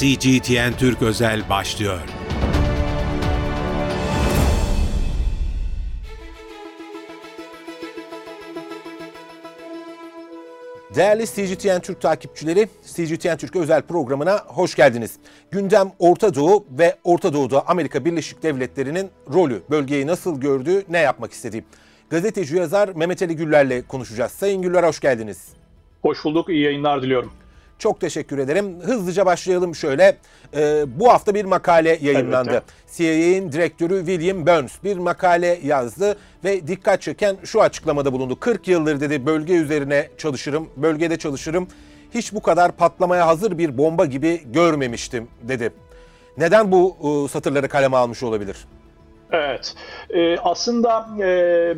CGTN Türk Özel başlıyor. Değerli CGTN Türk takipçileri, CGTN Türk özel programına hoş geldiniz. Gündem Orta Doğu ve Orta Doğu'da Amerika Birleşik Devletleri'nin rolü, bölgeyi nasıl gördüğü, ne yapmak istediği. Gazeteci yazar Mehmet Ali Güller'le konuşacağız. Sayın Güller hoş geldiniz. Hoş bulduk, iyi yayınlar diliyorum. Çok teşekkür ederim. Hızlıca başlayalım şöyle. Ee, bu hafta bir makale yayınlandı. Evet, CIA'nin direktörü William Burns bir makale yazdı ve dikkat çeken şu açıklamada bulundu. 40 yıldır dedi bölge üzerine çalışırım, bölgede çalışırım. Hiç bu kadar patlamaya hazır bir bomba gibi görmemiştim dedi. Neden bu e, satırları kaleme almış olabilir? Evet. Ee, aslında e,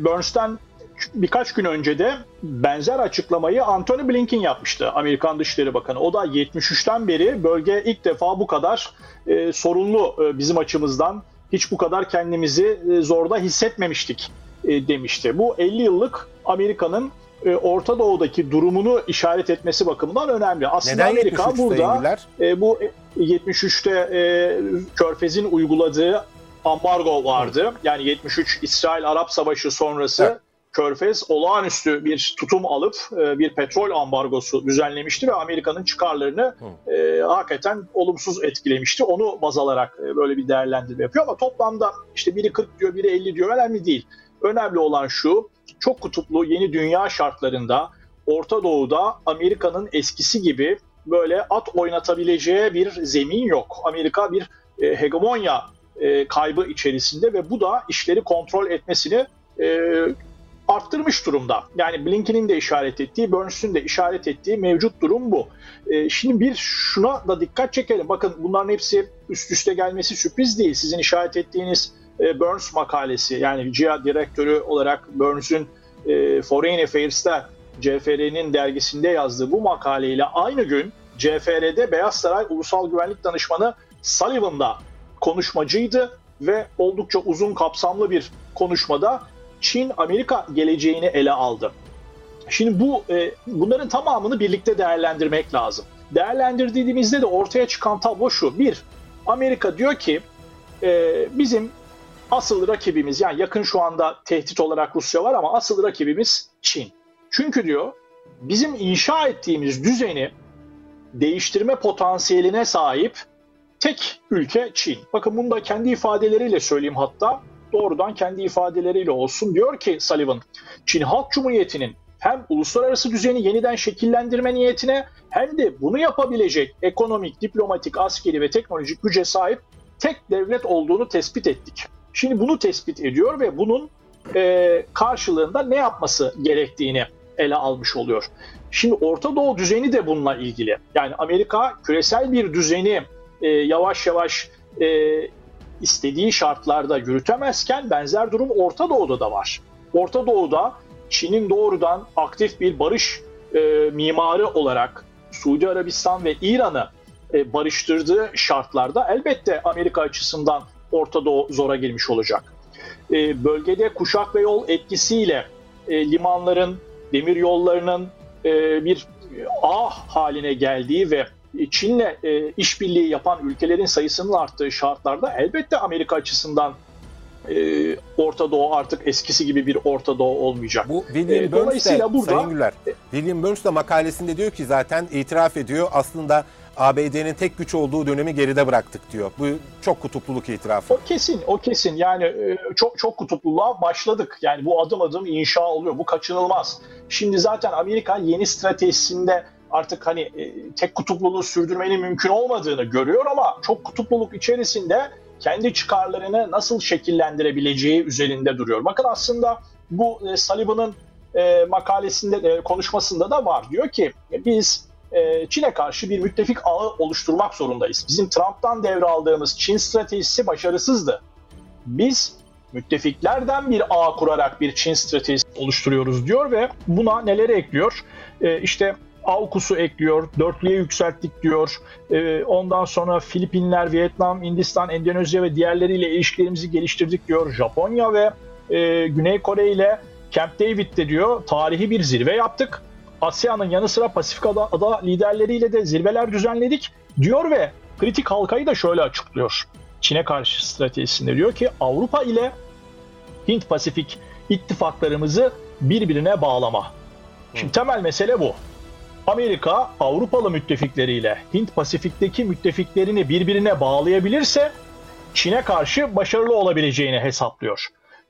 Burns'ten birkaç gün önce de benzer açıklamayı Antony Blinken yapmıştı. Amerikan Dışişleri Bakanı. O da 73'ten beri bölge ilk defa bu kadar e, sorunlu e, bizim açımızdan. Hiç bu kadar kendimizi e, zorda hissetmemiştik e, demişti. Bu 50 yıllık Amerika'nın e, Orta Doğu'daki durumunu işaret etmesi bakımından önemli. Aslında Neden Amerika burada e, bu 73'te e, Körfez'in uyguladığı ambargo vardı. Yani 73 İsrail-Arap Savaşı sonrası evet. Körfez olağanüstü bir tutum alıp e, bir petrol ambargosu düzenlemişti ve Amerika'nın çıkarlarını e, hakikaten olumsuz etkilemişti. Onu baz alarak e, böyle bir değerlendirme yapıyor ama toplamda işte biri 40 diyor, biri 50 diyor önemli değil. Önemli olan şu, çok kutuplu yeni dünya şartlarında Orta Doğu'da Amerika'nın eskisi gibi böyle at oynatabileceği bir zemin yok. Amerika bir e, hegemonya e, kaybı içerisinde ve bu da işleri kontrol etmesini e, arttırmış durumda. Yani Blinken'in de işaret ettiği, Burns'ün de işaret ettiği mevcut durum bu. E, şimdi bir şuna da dikkat çekelim. Bakın bunların hepsi üst üste gelmesi sürpriz değil. Sizin işaret ettiğiniz e, Burns makalesi yani CIA direktörü olarak Burns'ün e, Foreign Affairs'ta CFR'nin dergisinde yazdığı bu makaleyle aynı gün CFR'de Beyaz Saray Ulusal Güvenlik Danışmanı Sullivan'da konuşmacıydı ve oldukça uzun kapsamlı bir konuşmada Çin-Amerika geleceğini ele aldı. Şimdi bu e, bunların tamamını birlikte değerlendirmek lazım. Değerlendirdiğimizde de ortaya çıkan tablo şu. Bir, Amerika diyor ki e, bizim asıl rakibimiz yani yakın şu anda tehdit olarak Rusya var ama asıl rakibimiz Çin. Çünkü diyor bizim inşa ettiğimiz düzeni değiştirme potansiyeline sahip tek ülke Çin. Bakın bunu da kendi ifadeleriyle söyleyeyim hatta doğrudan kendi ifadeleriyle olsun. Diyor ki Sullivan, Çin Halk Cumhuriyeti'nin hem uluslararası düzeni yeniden şekillendirme niyetine hem de bunu yapabilecek ekonomik, diplomatik, askeri ve teknolojik güce sahip tek devlet olduğunu tespit ettik. Şimdi bunu tespit ediyor ve bunun e, karşılığında ne yapması gerektiğini ele almış oluyor. Şimdi Orta Doğu düzeni de bununla ilgili. Yani Amerika küresel bir düzeni e, yavaş yavaş e, istediği şartlarda yürütemezken benzer durum Orta Doğu'da da var. Orta Doğu'da Çin'in doğrudan aktif bir barış e, mimarı olarak Suudi Arabistan ve İran'ı e, barıştırdığı şartlarda elbette Amerika açısından Orta Doğu zora girmiş olacak. E, bölgede kuşak ve yol etkisiyle e, limanların, demir yollarının e, bir ağ haline geldiği ve Çin'le e, işbirliği yapan ülkelerin sayısının arttığı şartlarda elbette Amerika açısından e, Orta Doğu artık eskisi gibi bir Orta Doğu olmayacak. Bu William e, Burns de, burada, Sayın Güler, William Burns da makalesinde diyor ki zaten itiraf ediyor aslında ABD'nin tek güç olduğu dönemi geride bıraktık diyor. Bu çok kutupluluk itirafı. O kesin, o kesin. Yani e, çok çok kutupluluğa başladık. Yani bu adım adım inşa oluyor. Bu kaçınılmaz. Şimdi zaten Amerika yeni stratejisinde artık hani e, tek kutupluluğu sürdürmenin mümkün olmadığını görüyor ama çok kutupluluk içerisinde kendi çıkarlarını nasıl şekillendirebileceği üzerinde duruyor. Bakın aslında bu e, Sullivan'ın e, makalesinde e, konuşmasında da var. Diyor ki e, biz e, Çin'e karşı bir müttefik ağı oluşturmak zorundayız. Bizim Trump'tan devraldığımız Çin stratejisi başarısızdı. Biz müttefiklerden bir ağ kurarak bir Çin stratejisi oluşturuyoruz diyor ve buna neleri ekliyor? E, işte AUKUS'u ekliyor, dörtlüye yükselttik diyor. E, ondan sonra Filipinler, Vietnam, Hindistan, Endonezya ve diğerleriyle ilişkilerimizi geliştirdik diyor. Japonya ve e, Güney Kore ile Camp David'de diyor tarihi bir zirve yaptık. ASEAN'ın yanı sıra Pasifik ada, ada liderleriyle de zirveler düzenledik diyor ve kritik halkayı da şöyle açıklıyor. Çin'e karşı stratejisinde diyor ki Avrupa ile Hint Pasifik ittifaklarımızı birbirine bağlama. Şimdi temel mesele bu. Amerika Avrupalı müttefikleriyle Hint Pasifik'teki müttefiklerini birbirine bağlayabilirse Çin'e karşı başarılı olabileceğini hesaplıyor.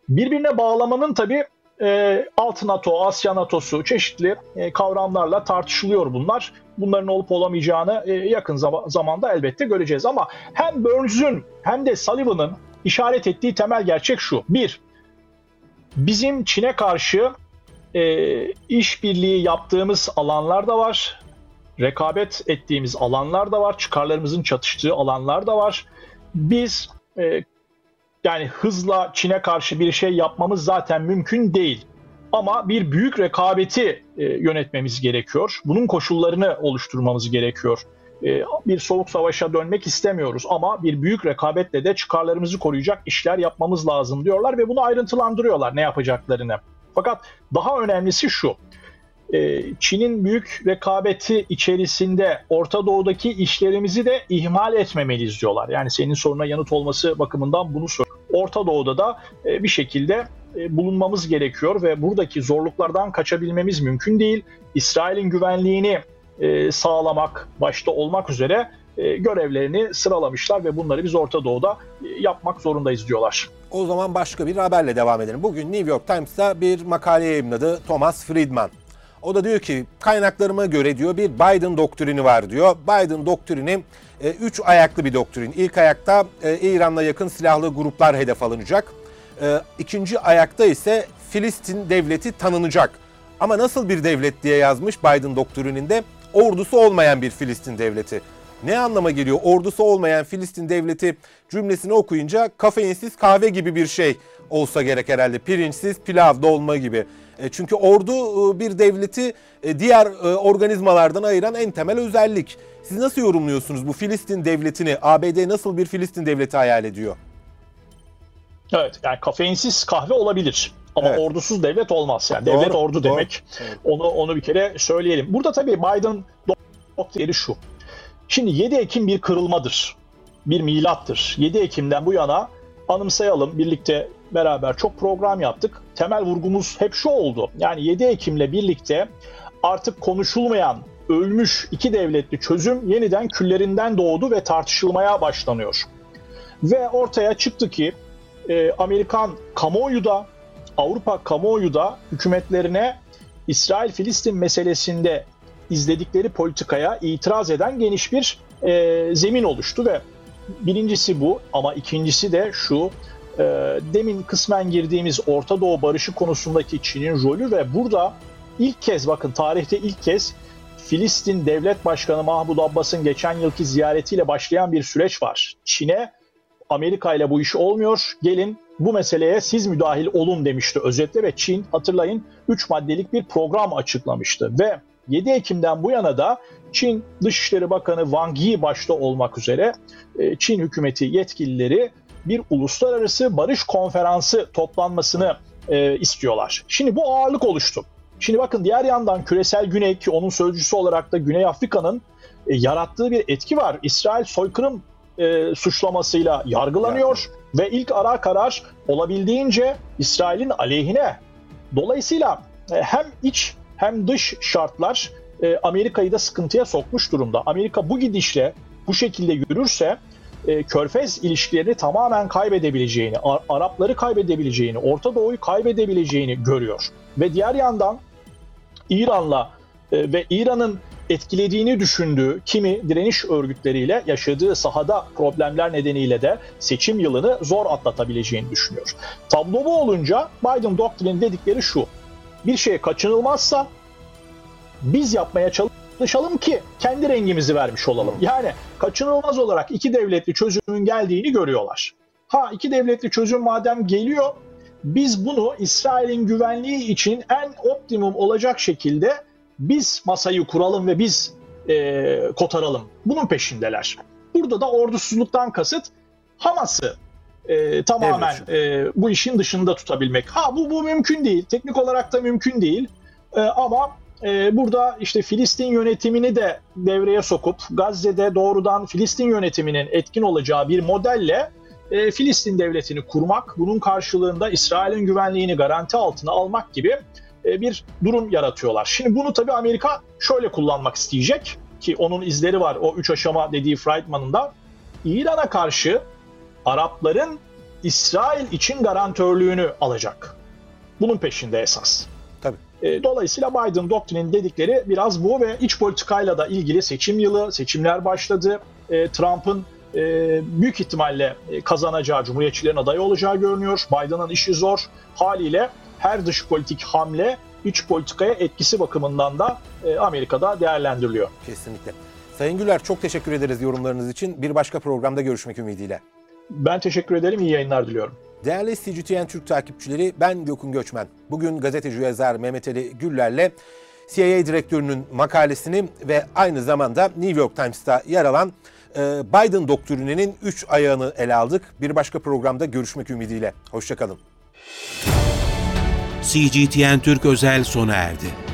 Birbirine bağlamanın tabi e, Alt NATO, Asya NATO'su çeşitli e, kavramlarla tartışılıyor bunlar. Bunların olup olamayacağını e, yakın zam- zamanda elbette göreceğiz. Ama hem Burns'ün hem de Sullivan'ın işaret ettiği temel gerçek şu. Bir, bizim Çin'e karşı e, işbirliği yaptığımız alanlar da var. Rekabet ettiğimiz alanlar da var. Çıkarlarımızın çatıştığı alanlar da var. Biz e, yani hızla Çin'e karşı bir şey yapmamız zaten mümkün değil. Ama bir büyük rekabeti e, yönetmemiz gerekiyor. Bunun koşullarını oluşturmamız gerekiyor. E, bir soğuk savaşa dönmek istemiyoruz ama bir büyük rekabetle de çıkarlarımızı koruyacak işler yapmamız lazım diyorlar ve bunu ayrıntılandırıyorlar ne yapacaklarını. Fakat daha önemlisi şu. E, Çin'in büyük rekabeti içerisinde Orta Doğu'daki işlerimizi de ihmal etmemeliyiz diyorlar. Yani senin soruna yanıt olması bakımından bunu söylüyor. Orta Doğu'da da e, bir şekilde e, bulunmamız gerekiyor ve buradaki zorluklardan kaçabilmemiz mümkün değil. İsrail'in güvenliğini sağlamak başta olmak üzere görevlerini sıralamışlar ve bunları biz Orta Doğu'da yapmak zorundayız diyorlar. O zaman başka bir haberle devam edelim. Bugün New York Times'ta bir makale yayınladı Thomas Friedman. O da diyor ki kaynaklarıma göre diyor bir Biden doktrini var diyor. Biden doktrini e, üç ayaklı bir doktrin. İlk ayakta e, İran'la yakın silahlı gruplar hedef alınacak. E, ikinci ayakta ise Filistin devleti tanınacak. Ama nasıl bir devlet diye yazmış Biden doktrininde? Ordusu olmayan bir Filistin devleti. Ne anlama geliyor? Ordusu olmayan Filistin devleti cümlesini okuyunca kafeinsiz kahve gibi bir şey olsa gerek herhalde. Pirinçsiz pilav, dolma gibi. E, çünkü ordu e, bir devleti e, diğer organizmalardan ayıran en temel özellik. Siz nasıl yorumluyorsunuz bu Filistin devletini? ABD nasıl bir Filistin devleti hayal ediyor? Evet, yani kafeinsiz kahve olabilir. Ama evet. ordusuz devlet olmaz. Yani devlet doğru, ordu doğru. demek. Evet. Onu onu bir kere söyleyelim. Burada tabii Biden doktrini şu. Şimdi 7 Ekim bir kırılmadır. Bir milattır. 7 Ekim'den bu yana anımsayalım. Birlikte beraber çok program yaptık. Temel vurgumuz hep şu oldu. Yani 7 Ekim'le birlikte artık konuşulmayan ölmüş iki devletli çözüm yeniden küllerinden doğdu ve tartışılmaya başlanıyor. Ve ortaya çıktı ki e, Amerikan kamuoyu da Avrupa kamuoyu da hükümetlerine İsrail-Filistin meselesinde izledikleri politikaya itiraz eden geniş bir e, zemin oluştu ve birincisi bu ama ikincisi de şu e, demin kısmen girdiğimiz Orta Doğu barışı konusundaki Çin'in rolü ve burada ilk kez bakın tarihte ilk kez Filistin Devlet Başkanı Mahmud Abbas'ın geçen yılki ziyaretiyle başlayan bir süreç var. Çin'e Amerika ile bu iş olmuyor. Gelin bu meseleye siz müdahil olun demişti özetle ve Çin hatırlayın 3 maddelik bir program açıklamıştı ve 7 Ekim'den bu yana da Çin Dışişleri Bakanı Wang Yi başta olmak üzere e, Çin hükümeti yetkilileri bir uluslararası barış konferansı toplanmasını e, istiyorlar. Şimdi bu ağırlık oluştu. Şimdi bakın diğer yandan küresel güney ki onun sözcüsü olarak da Güney Afrika'nın e, yarattığı bir etki var. İsrail soykırım e, suçlamasıyla yargılanıyor yani. ve ilk ara karar olabildiğince İsrail'in aleyhine. Dolayısıyla e, hem iç hem dış şartlar e, Amerika'yı da sıkıntıya sokmuş durumda. Amerika bu gidişle bu şekilde yürürse e, Körfez ilişkilerini tamamen kaybedebileceğini, Arapları kaybedebileceğini, Orta Doğu'yu kaybedebileceğini görüyor. Ve diğer yandan İran'la e, ve İran'ın etkilediğini düşündüğü kimi direniş örgütleriyle yaşadığı sahada problemler nedeniyle de seçim yılını zor atlatabileceğini düşünüyor. Tablo bu olunca Biden doktrin dedikleri şu. Bir şey kaçınılmazsa biz yapmaya çalışalım ki kendi rengimizi vermiş olalım. Yani kaçınılmaz olarak iki devletli çözümün geldiğini görüyorlar. Ha iki devletli çözüm madem geliyor biz bunu İsrail'in güvenliği için en optimum olacak şekilde biz masayı kuralım ve biz e, kotaralım. Bunun peşindeler. Burada da ordusuzluktan kasıt Hamas'ı e, tamamen e, bu işin dışında tutabilmek. Ha bu bu mümkün değil. Teknik olarak da mümkün değil. E, ama e, burada işte Filistin yönetimini de devreye sokup Gazze'de doğrudan Filistin yönetiminin etkin olacağı bir modelle e, Filistin devletini kurmak, bunun karşılığında İsrail'in güvenliğini garanti altına almak gibi e, bir durum yaratıyorlar. Şimdi bunu tabii Amerika şöyle kullanmak isteyecek ki onun izleri var o üç aşama dediği Friedman'ın da İran'a karşı Arapların İsrail için garantörlüğünü alacak. Bunun peşinde esas. Tabii. E, Dolayısıyla Biden doktrinin dedikleri biraz bu ve iç politikayla da ilgili seçim yılı, seçimler başladı. E, Trump'ın e, büyük ihtimalle kazanacağı, Cumhuriyetçilerin adayı olacağı görünüyor. Biden'ın işi zor. Haliyle her dış politik hamle iç politikaya etkisi bakımından da Amerika'da değerlendiriliyor. Kesinlikle. Sayın Güler çok teşekkür ederiz yorumlarınız için. Bir başka programda görüşmek ümidiyle. Ben teşekkür ederim. İyi yayınlar diliyorum. Değerli CGTN Türk takipçileri ben Gökün Göçmen. Bugün gazeteci yazar Mehmet Ali Güller'le CIA direktörünün makalesini ve aynı zamanda New York Times'ta yer alan e, Biden doktrininin 3 ayağını ele aldık. Bir başka programda görüşmek ümidiyle. Hoşçakalın. CGTN Türk özel sona erdi.